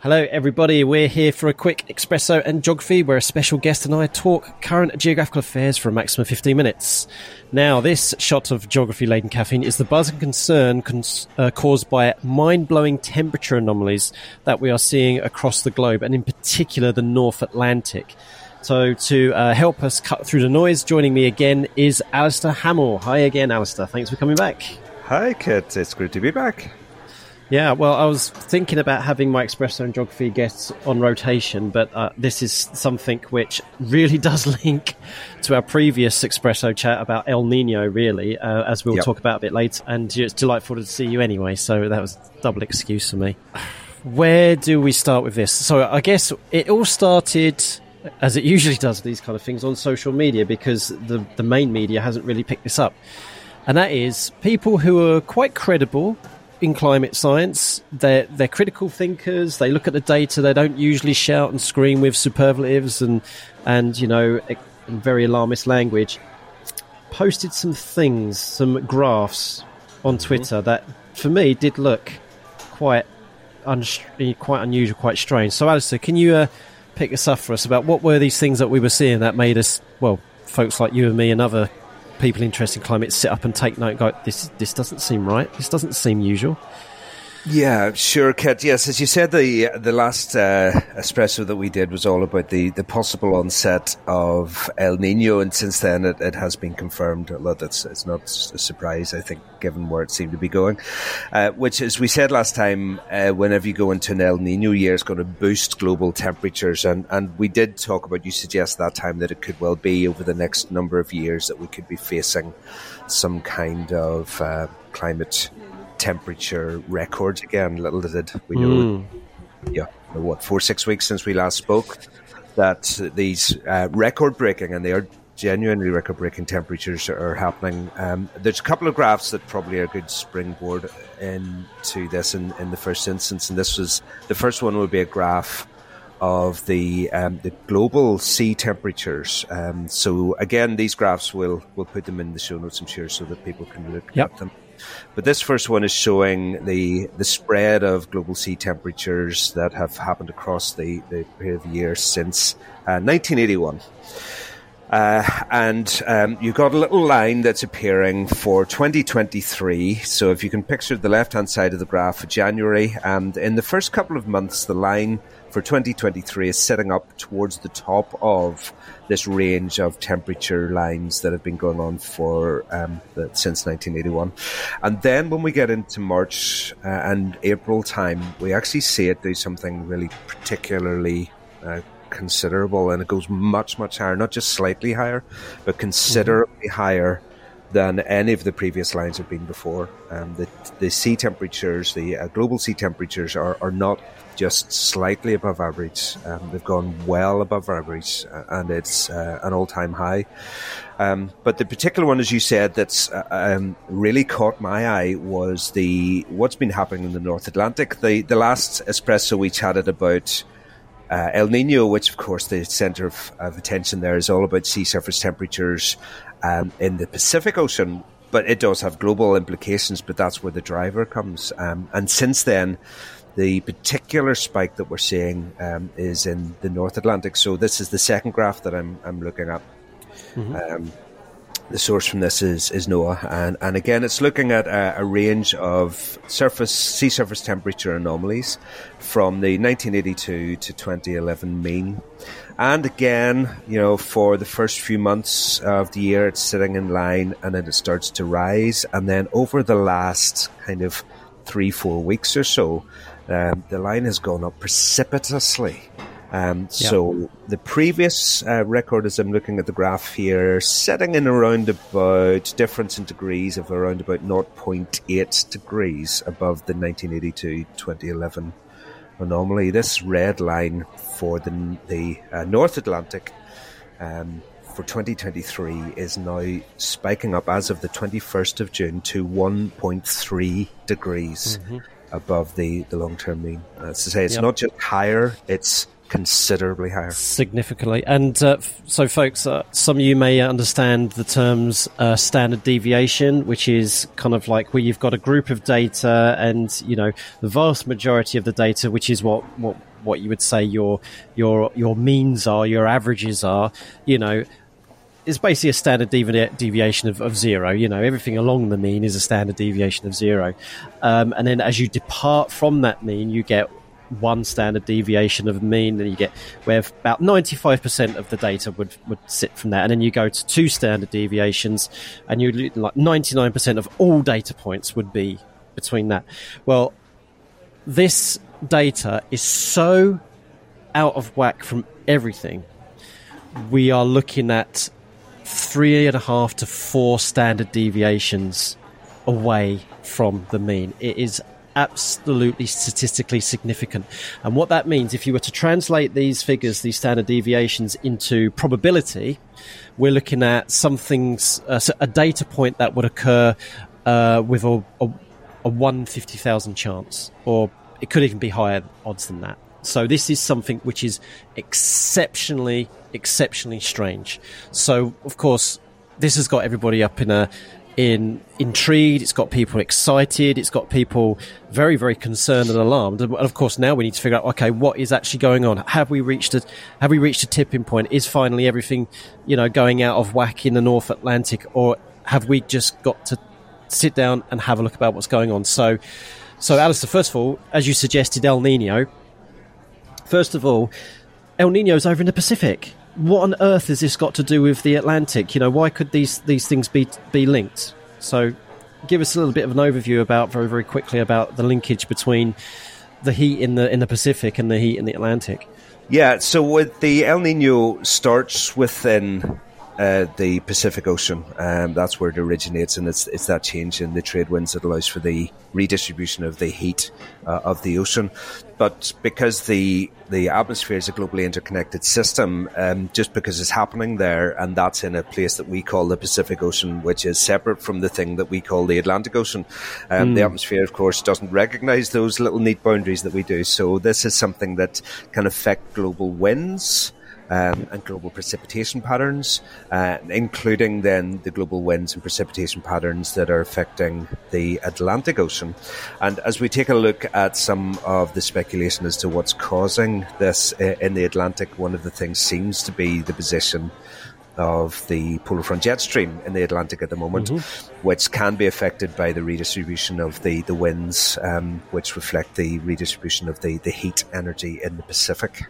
Hello, everybody. We're here for a quick espresso and geography where a special guest and I talk current geographical affairs for a maximum of 15 minutes. Now, this shot of geography laden caffeine is the buzz and concern cons- uh, caused by mind blowing temperature anomalies that we are seeing across the globe and in particular the North Atlantic. So, to uh, help us cut through the noise, joining me again is Alistair Hamill. Hi again, Alistair. Thanks for coming back. Hi, Kit. It's great to be back. Yeah, well, I was thinking about having my espresso and geography guests on rotation, but uh, this is something which really does link to our previous espresso chat about El Nino, really, uh, as we'll yep. talk about a bit later. And it's delightful to see you anyway, so that was double excuse for me. Where do we start with this? So I guess it all started as it usually does these kind of things on social media because the the main media hasn't really picked this up. And that is people who are quite credible in climate science. They're they're critical thinkers. They look at the data. They don't usually shout and scream with superlatives and and you know very alarmist language. Posted some things, some graphs on mm-hmm. Twitter that for me did look quite un- quite unusual, quite strange. So, Alistair, can you uh, pick us up for us about what were these things that we were seeing that made us, well, folks like you and me and other people interested in climate sit up and take note. Go, this this doesn't seem right. This doesn't seem usual. Yeah, sure, Kit. Yes, as you said, the the last uh, espresso that we did was all about the, the possible onset of El Nino, and since then it, it has been confirmed. Although it's it's not a surprise, I think, given where it seemed to be going. Uh, which, as we said last time, uh, whenever you go into an El Nino year, it's going to boost global temperatures, and and we did talk about. You suggest that time that it could well be over the next number of years that we could be facing some kind of uh, climate temperature records again. Little did we know, mm. yeah, what four six weeks since we last spoke, that these uh, record breaking and they are genuinely record breaking temperatures are happening. Um, there's a couple of graphs that probably are a good springboard into this in, in the first instance, and this was the first one would be a graph of the um, the global sea temperatures. Um, so again, these graphs will we'll put them in the show notes, I'm sure, so that people can look yep. at them. But this first one is showing the the spread of global sea temperatures that have happened across the, the period of years since uh, 1981. Uh, and um, you've got a little line that's appearing for 2023. So if you can picture the left hand side of the graph for January, and in the first couple of months, the line for 2023 is setting up towards the top of this range of temperature lines that have been going on for um, the, since 1981. And then when we get into March uh, and April time, we actually see it do something really particularly uh, considerable, and it goes much much higher, not just slightly higher, but considerably mm-hmm. higher than any of the previous lines have been before. Um, the, the sea temperatures, the uh, global sea temperatures, are, are not just slightly above average. Um, they've gone well above average, uh, and it's uh, an all-time high. Um, but the particular one, as you said, that's uh, um, really caught my eye was the what's been happening in the North Atlantic. The the last espresso we chatted about. Uh, El Nino, which of course the center of, of, attention there is all about sea surface temperatures um, in the Pacific Ocean, but it does have global implications. But that's where the driver comes. Um, and since then, the particular spike that we're seeing um, is in the North Atlantic. So this is the second graph that I'm, I'm looking at. Mm-hmm. Um, the source from this is, is NOAA, and, and again, it's looking at a, a, range of surface sea surface temperature anomalies from the 1982 to 2011 mean. And again, you know, for the first few months of the year, it's sitting in line, and then it starts to rise, and then over the last kind of three four weeks or so, um, the line has gone up precipitously. Um, So the previous uh, record, as I'm looking at the graph here, setting in around about difference in degrees of around about 0.8 degrees above the 1982-2011 anomaly. This red line for the the uh, North Atlantic um, for 2023 is now spiking up as of the 21st of June to 1.3 degrees. Mm-hmm above the, the long term mean. Uh, to say it's yep. not just higher, it's considerably higher. Significantly. And uh, f- so, folks, uh, some of you may understand the terms uh, standard deviation, which is kind of like where you've got a group of data and, you know, the vast majority of the data, which is what, what, what you would say your, your, your means are, your averages are, you know, is basically a standard devi- deviation of, of, zero. You know, everything along the mean is a standard deviation of zero. Um, and then as you depart from that mean, you get one standard deviation of mean, and you get where about 95% of the data would, would sit from that. And then you go to two standard deviations, and you like 99% of all data points would be between that. Well, this data is so out of whack from everything. We are looking at three and a half to four standard deviations away from the mean. It is absolutely statistically significant. And what that means, if you were to translate these figures, these standard deviations, into probability, we're looking at something's uh, a data point that would occur uh, with a, a, a 150,000 chance, or it could even be higher odds than that. So this is something which is exceptionally, exceptionally strange. So of course, this has got everybody up in a in intrigued. It's got people excited. It's got people very, very concerned and alarmed. And of course, now we need to figure out, okay, what is actually going on? Have we reached a, have we reached a tipping point? Is finally everything, you know, going out of whack in the North Atlantic or have we just got to sit down and have a look about what's going on? So, so Alistair, first of all, as you suggested, El Nino. First of all, El Nino's over in the Pacific what on earth has this got to do with the Atlantic? You know, why could these these things be be linked? So, give us a little bit of an overview about very very quickly about the linkage between the heat in the in the Pacific and the heat in the Atlantic. Yeah, so with the El Nino starts within uh, the Pacific Ocean. Um, that's where it originates, and it's it's that change in the trade winds that allows for the redistribution of the heat uh, of the ocean. But because the the atmosphere is a globally interconnected system, um, just because it's happening there, and that's in a place that we call the Pacific Ocean, which is separate from the thing that we call the Atlantic Ocean. Um, mm. The atmosphere, of course, doesn't recognise those little neat boundaries that we do. So this is something that can affect global winds um, and global precipitation patterns, uh, including then the global winds and precipitation patterns that are affecting the Atlantic Ocean. And as we take a look at some of the speculation as to what's causing this uh, in the Atlantic, one of the things seems to be the position of the polar front jet stream in the Atlantic at the moment, mm-hmm. which can be affected by the redistribution of the, the winds, um, which reflect the redistribution of the, the heat energy in the Pacific.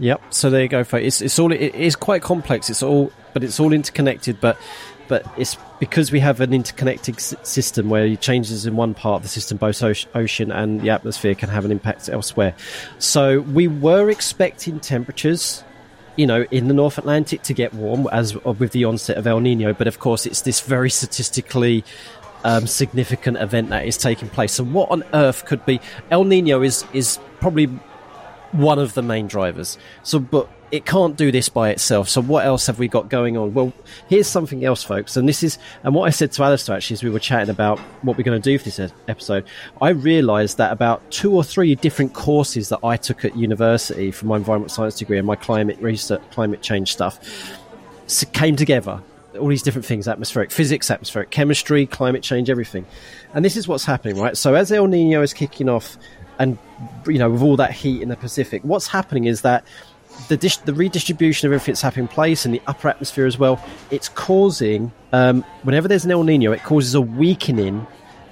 Yep. So there you go. It's, it's all it is quite complex. It's all, but it's all interconnected. But but it's because we have an interconnected s- system where changes in one part of the system, both ocean and the atmosphere, can have an impact elsewhere. So we were expecting temperatures. You know, in the North Atlantic to get warm as with the onset of El Nino, but of course it's this very statistically um, significant event that is taking place. So, what on earth could be El Nino? Is is probably one of the main drivers. So, but it can't do this by itself. So, what else have we got going on? Well, here's something else, folks. And this is, and what I said to Alistair actually as we were chatting about what we're going to do for this episode, I realised that about two or three different courses that I took at university for my environmental science degree and my climate research, climate change stuff came together. All these different things atmospheric physics, atmospheric chemistry, climate change, everything. And this is what's happening, right? So, as El Nino is kicking off, and you know with all that heat in the Pacific, what's happening is that the, dis- the redistribution of everything that's happening place in the upper atmosphere as well, it's causing um, whenever there's an El Nino, it causes a weakening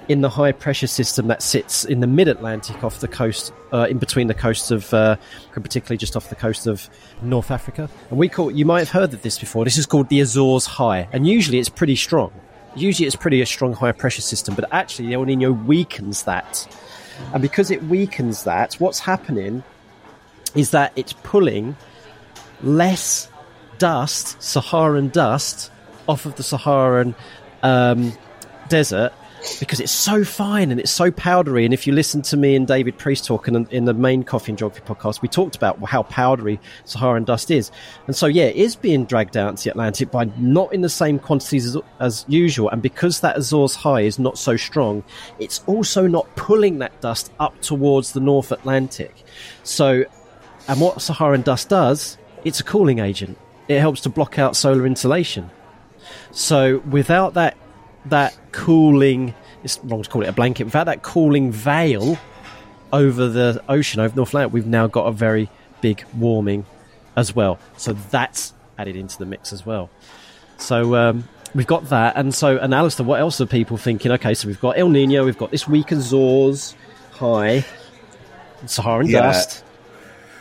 in the high pressure system that sits in the mid Atlantic off the coast, uh, in between the coasts of, uh, particularly just off the coast of North Africa. And we call, you might have heard of this before. This is called the Azores High, and usually it's pretty strong. Usually it's pretty a strong high pressure system, but actually El Nino weakens that and because it weakens that, what's happening is that it's pulling less dust, Saharan dust, off of the Saharan um, desert because it's so fine and it's so powdery. And if you listen to me and David Priest talking in, in the main Coffee and Geography podcast, we talked about how powdery Saharan dust is. And so, yeah, it is being dragged out into the Atlantic by not in the same quantities as, as usual. And because that Azores high is not so strong, it's also not pulling that dust up towards the North Atlantic. So And what Saharan dust does, it's a cooling agent. It helps to block out solar insolation. So without that that cooling, it's wrong to call it a blanket. Without that cooling veil over the ocean, over North Atlantic, we've now got a very big warming as well. So that's added into the mix as well. So um, we've got that, and so and Alistair, what else are people thinking? Okay, so we've got El Nino, we've got this weak Azores high, Saharan yeah. dust.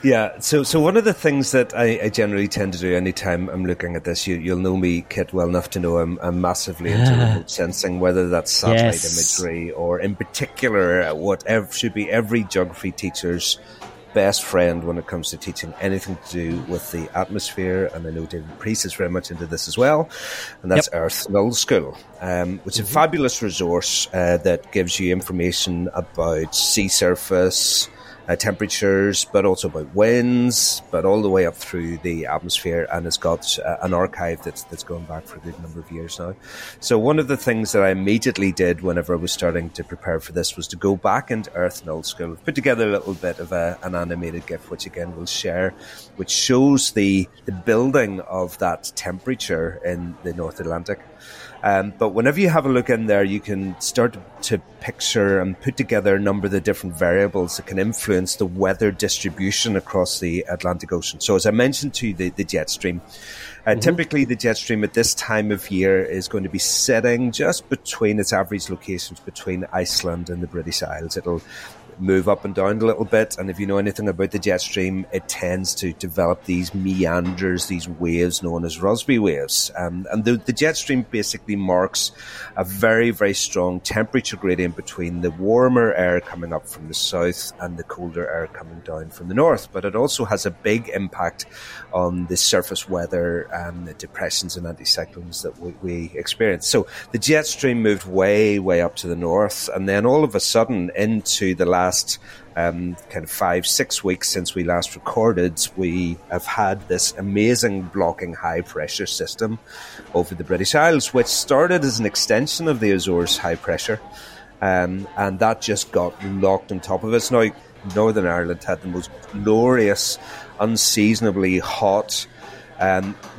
Yeah, so so one of the things that I, I, generally tend to do anytime I'm looking at this, you, will know me, Kit, well enough to know I'm, I'm massively into remote sensing, whether that's satellite yes. imagery or, in particular, what should be every geography teacher's best friend when it comes to teaching anything to do with the atmosphere. And I know David Priest is very much into this as well. And that's yep. Earth Nullschool, um, which is mm-hmm. a fabulous resource uh, that gives you information about sea surface, uh, temperatures, but also about winds, but all the way up through the atmosphere. And it's got uh, an archive that's, that's going back for a good number of years now. So one of the things that I immediately did whenever I was starting to prepare for this was to go back into Earth and Nullschool, put together a little bit of a, an animated GIF, which again we'll share, which shows the, the building of that temperature in the North Atlantic. Um, but whenever you have a look in there, you can start to picture and put together a number of the different variables that can influence the weather distribution across the Atlantic Ocean. So, as I mentioned to you, the, the jet stream. Uh, mm-hmm. Typically, the jet stream at this time of year is going to be sitting just between its average locations between Iceland and the British Isles. It'll move up and down a little bit. And if you know anything about the jet stream, it tends to develop these meanders, these waves known as Rossby waves. Um, and the, the jet stream basically marks a very, very strong temperature gradient between the warmer air coming up from the south and the colder air coming down from the north. But it also has a big impact on the surface weather and the depressions and anticyclones that we, we experience. So the jet stream moved way, way up to the north. And then all of a sudden into the last last um, kind of five, six weeks since we last recorded, we have had this amazing blocking high pressure system over the British Isles, which started as an extension of the Azores high pressure. Um, and that just got locked on top of us. Now, Northern Ireland had the most glorious, unseasonably hot,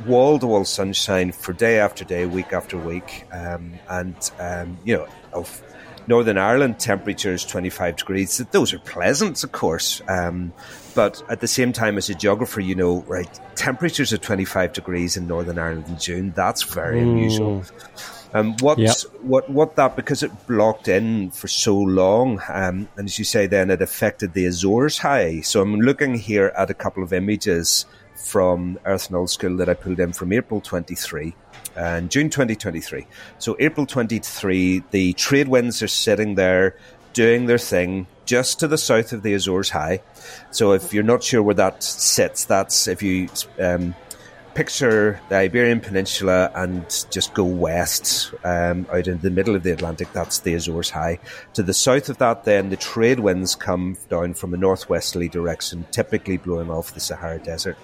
wall to wall sunshine for day after day, week after week. Um, and, um, you know, of Northern Ireland temperatures 25 degrees. Those are pleasant, of course. Um, but at the same time, as a geographer, you know, right, temperatures of 25 degrees in Northern Ireland in June, that's very mm. unusual. Um, what, yep. what, what that, because it blocked in for so long, um, and as you say, then it affected the Azores high. So I'm looking here at a couple of images from Earth Nullschool that I pulled in from April 23 and June 2023. So April 23, the trade winds are sitting there doing their thing just to the south of the Azores High. So if you're not sure where that sits, that's if you um, picture the Iberian Peninsula and just go west um, out in the middle of the Atlantic, that's the Azores High. To the south of that, then the trade winds come down from a northwesterly direction, typically blowing off the Sahara Desert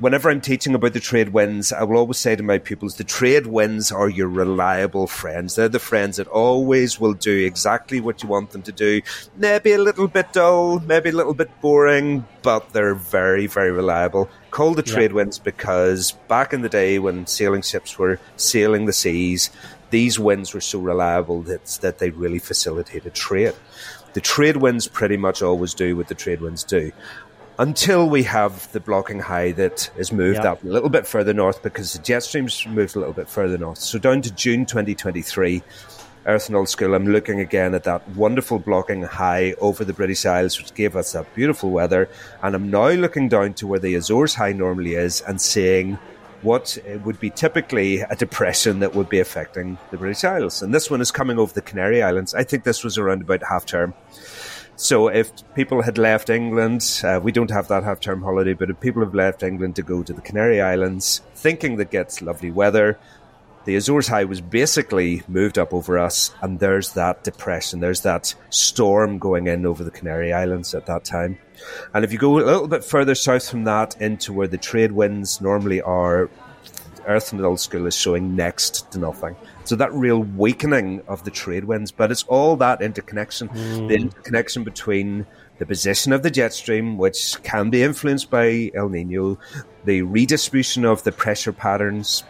whenever I'm teaching about the trade winds, I will always say to my pupils, the trade winds are your reliable friends. They're the friends that always will do exactly what you want them to do. Maybe a little bit dull, maybe a little bit boring, but they're very, very reliable. Called the trade yeah. winds because back in the day when sailing ships were sailing the seas, these winds were so reliable that, that they really facilitated trade. The trade winds pretty much always do what the trade winds do until we have the blocking high that is moved up a little bit further north because the jet stream's moved a little bit further north. So down to June 2023, Nullschool, I'm looking again at that wonderful blocking high over the British Isles, which gave us that beautiful weather. And I'm now looking down to where the Azores high normally is and seeing what would be typically a depression that would be affecting the British Isles. And this one is coming over the Canary Islands. I think this was around about half term. So if people had left England, uh, we don't have that half term holiday, but if people have left England to go to the Canary Islands thinking that gets lovely weather, the Azores High was basically moved up over us, and there's that depression, there's that storm going in over the Canary Islands at that time. And if you go a little bit further south from that into where the trade winds normally are, Earth Nullschool is showing next to nothing. So that real weakening of the trade winds, but it's all that interconnection, mm. the interconnection between the position of the jet stream, which can be influenced by El Nino, the redistribution of the pressure patterns,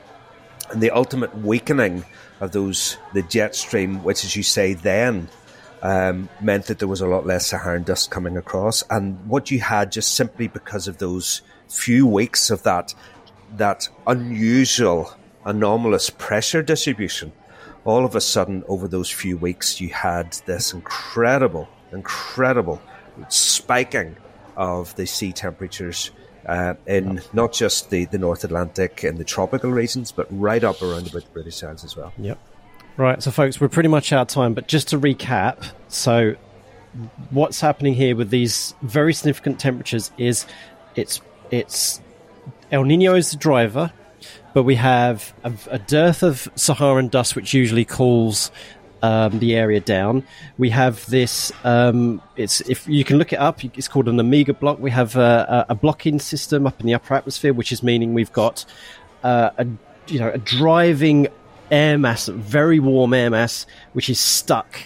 and the ultimate weakening of those the jet stream, which, as you say, then um, meant that there was a lot less Saharan dust coming across. And what you had just simply because of those few weeks of that that unusual, anomalous pressure distribution, all of a sudden over those few weeks, you had this incredible, incredible spiking of the sea temperatures uh, in not just the, the North Atlantic and the tropical regions, but right up around about the British Isles as well. Yep. Right, so folks, we're pretty much out of time, but just to recap, so what's happening here with these very significant temperatures is it's it's El Nino is the driver, but we have a, a dearth of Saharan dust, which usually cools um, the area down. We have this. Um, it's if you can look it up. It's called an Omega block. We have a, a, a blocking system up in the upper atmosphere, which is meaning we've got uh, a you know a driving air mass, very warm air mass, which is stuck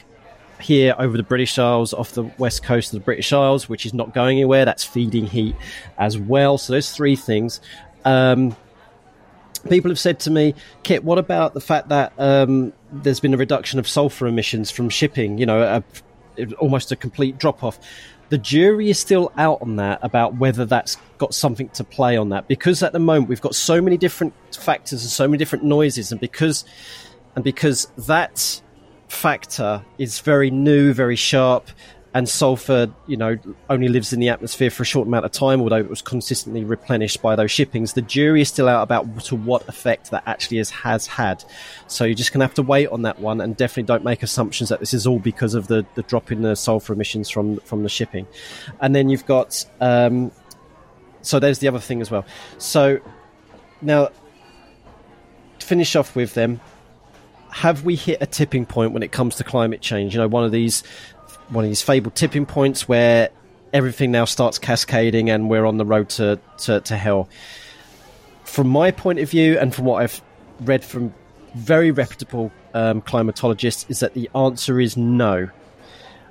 here over the British Isles off the west coast of the British Isles, which is not going anywhere. That's feeding heat as well. So those three things. Um, people have said to me, Kit, what about the fact that um, there's been a reduction of sulfur emissions from shipping? You know, a, almost a complete drop off. The jury is still out on that about whether that's got something to play on that because at the moment we've got so many different factors and so many different noises, and because and because that factor is very new, very sharp, and sulfur, you know, only lives in the atmosphere for a short amount of time, although it was consistently replenished by those shippings. The jury is still out about to what effect that actually is, has had. So you're just going to have to wait on that one, and definitely don't make assumptions that this is all because of the, the drop in the sulfur emissions from from the shipping. And then you've got, um, so there's the other thing as well. So now, to finish off with them, have we hit a tipping point when it comes to climate change? You know, one of these one of these fabled tipping points where everything now starts cascading and we're on the road to, to, to hell. From my point of view, and from what I've read from very reputable um, climatologists, is that the answer is no.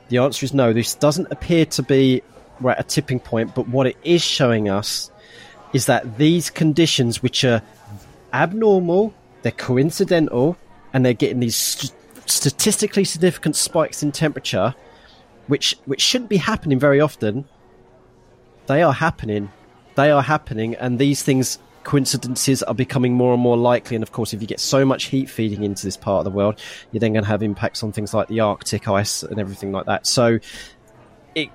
The answer is no. This doesn't appear to be at a tipping point, but what it is showing us is that these conditions, which are abnormal, they're coincidental, and they're getting these st- statistically significant spikes in temperature, which which shouldn't be happening very often, they are happening. They are happening, and these things coincidences are becoming more and more likely. And of course, if you get so much heat feeding into this part of the world, you're then going to have impacts on things like the Arctic ice and everything like that. So, it,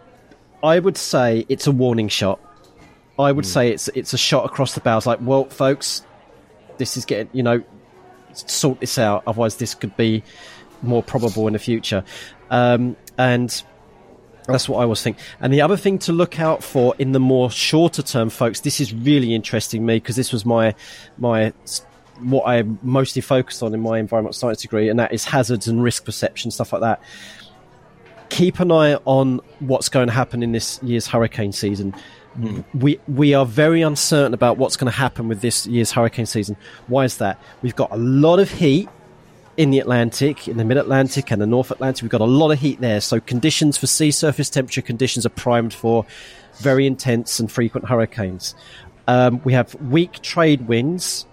I would say it's a warning shot. I would mm. say it's it's a shot across the bows. Like, well, folks, this is getting you know, sort this out. Otherwise, this could be more probable in the future. Um, and that's what I was thinking. And the other thing to look out for in the more shorter term, folks, this is really interesting me because this was my my what I mostly focused on in my environmental science degree, and that is hazards and risk perception, stuff like that. Keep an eye on what's going to happen in this year's hurricane season. Mm. We we are very uncertain about what's going to happen with this year's hurricane season. Why is that? We've got a lot of heat in the Atlantic, in the mid Atlantic and the North Atlantic. We've got a lot of heat there. So conditions for sea surface temperature conditions are primed for very intense and frequent hurricanes. Um, we have weak trade winds,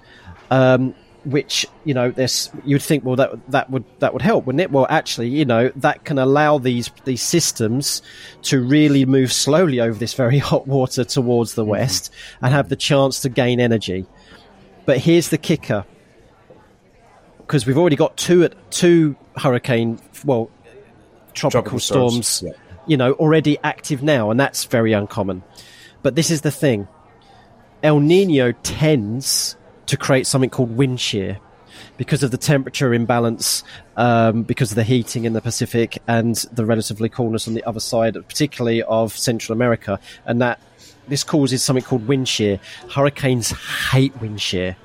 um, which you know, this you'd think, well, that that would that would help, wouldn't it? Well, actually, you know, that can allow these these systems to really move slowly over this very hot water towards the mm-hmm. west and have the chance to gain energy. But here's the kicker: because we've already got two at two hurricane well tropical, tropical storms, storms yeah. you know already active now and that's very uncommon but this is the thing el nino tends to create something called wind shear because of the temperature imbalance, um, because of the heating in the Pacific and the relatively coolness on the other side, particularly of Central America, and that this causes something called wind shear. Hurricanes hate wind shear.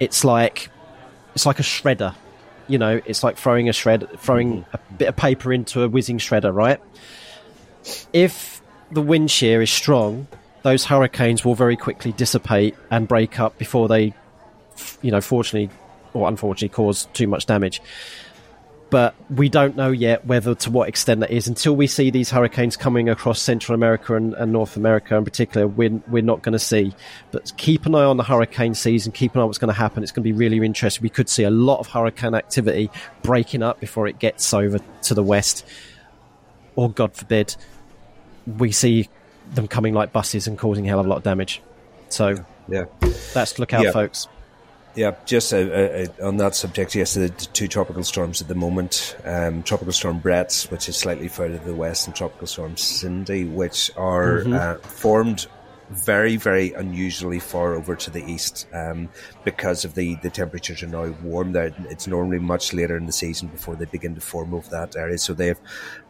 It's like it's like a shredder. You know, it's like throwing a shred, throwing mm-hmm. a bit of paper into a whizzing shredder, right? If the wind shear is strong, those hurricanes will very quickly dissipate and break up before they, you know, fortunately or unfortunately cause too much damage. But we don't know yet whether to what extent that is until we see these hurricanes coming across Central America and, and North America in particular. We're, we're not going to see, but keep an eye on the hurricane season. Keep an eye on what's going to happen. It's going to be really interesting. We could see a lot of hurricane activity breaking up before it gets over to the west, or God forbid, we see them coming like buses and causing a hell of a lot of damage. So yeah, that's look out, yeah. folks. Yeah, just uh, uh, on that subject, yes, the two tropical storms at the moment um, Tropical Storm Bret, which is slightly further to the west, and Tropical Storm Cindy, which are mm-hmm. uh, formed very, very unusually far over to the east um, because of the, the temperatures are now warm. There, it's normally much later in the season before they begin to form over that area. So they've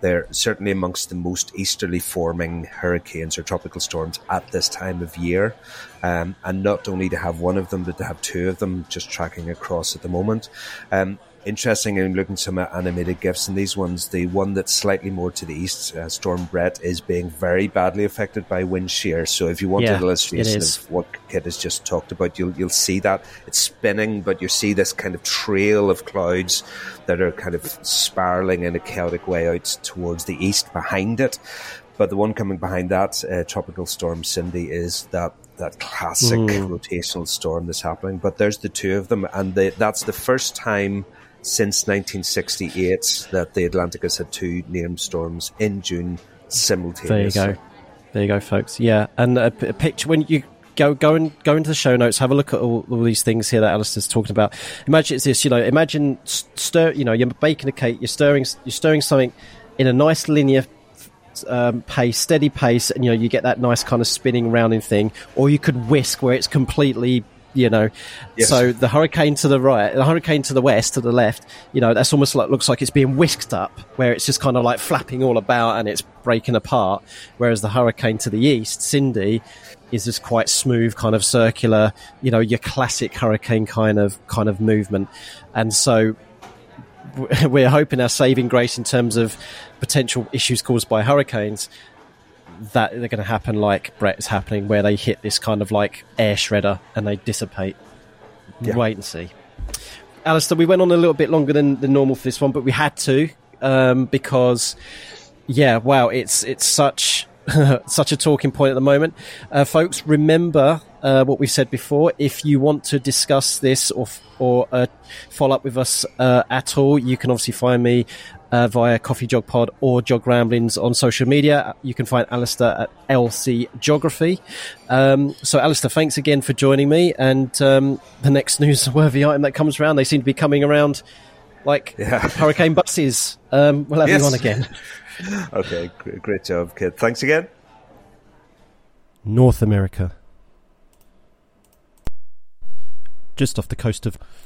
they're certainly amongst the most easterly forming hurricanes or tropical storms at this time of year. Um, and not only to have one of them, but to have two of them just tracking across at the moment. Um, interesting in looking at some animated GIFs and these ones. The one that's slightly more to the east, uh, Storm Bret, is being very badly affected by wind shear. So if you want yeah, an illustration of what Kit has just talked about, you'll you'll see that it's spinning, but you see this kind of trail of clouds that are kind of spiraling in a chaotic way out towards the east behind it. But the one coming behind that, uh, Tropical Storm Cindy, is that that classic mm. rotational storm that's happening. But there's the two of them, and they, that's the first time since 1968 that the Atlantic has had two named storms in June simultaneously. There you go. There you go, folks. Yeah, and a, a picture when you go go and go into the show notes, have a look at all, all these things here that Alistair's talking about. Imagine it's this, you know, imagine stir, you know, you're baking a cake, you're stirring, you're stirring something in a nice linear um, pace, steady pace, and you know you get that nice kind of spinning rounding thing. Or you could whisk where it's completely you know. Yes. So the hurricane to the right, the hurricane to the west, to the left, you know, that's almost like looks like it's being whisked up, where it's just kind of like flapping all about and it's breaking apart. Whereas the hurricane to the east, Cindy, is just quite smooth, kind of circular, you know, your classic hurricane kind of kind of movement. And so we're hoping our saving grace in terms of potential issues caused by hurricanes that they're going to happen like Bret is happening, where they hit this kind of like air shredder and they dissipate. Yeah. Wait and see. Alistair, we went on a little bit longer than, than normal for this one, but we had to um, because, yeah, wow, it's it's such such a talking point at the moment. Uh, folks, remember uh, what we've said before. If you want to discuss this or or uh, follow up with us uh, at all, you can obviously find me uh, via Coffee Geog Pod or Geog Ramblings on social media. You can find Alistair at LC Geography. Um, so, Alistair, thanks again for joining me. And um, the next newsworthy item that comes around, they seem to be coming around like yeah. hurricane buses. Um, we'll have yes. you on again. okay, great job, kid. Thanks again. North America. Just off the coast of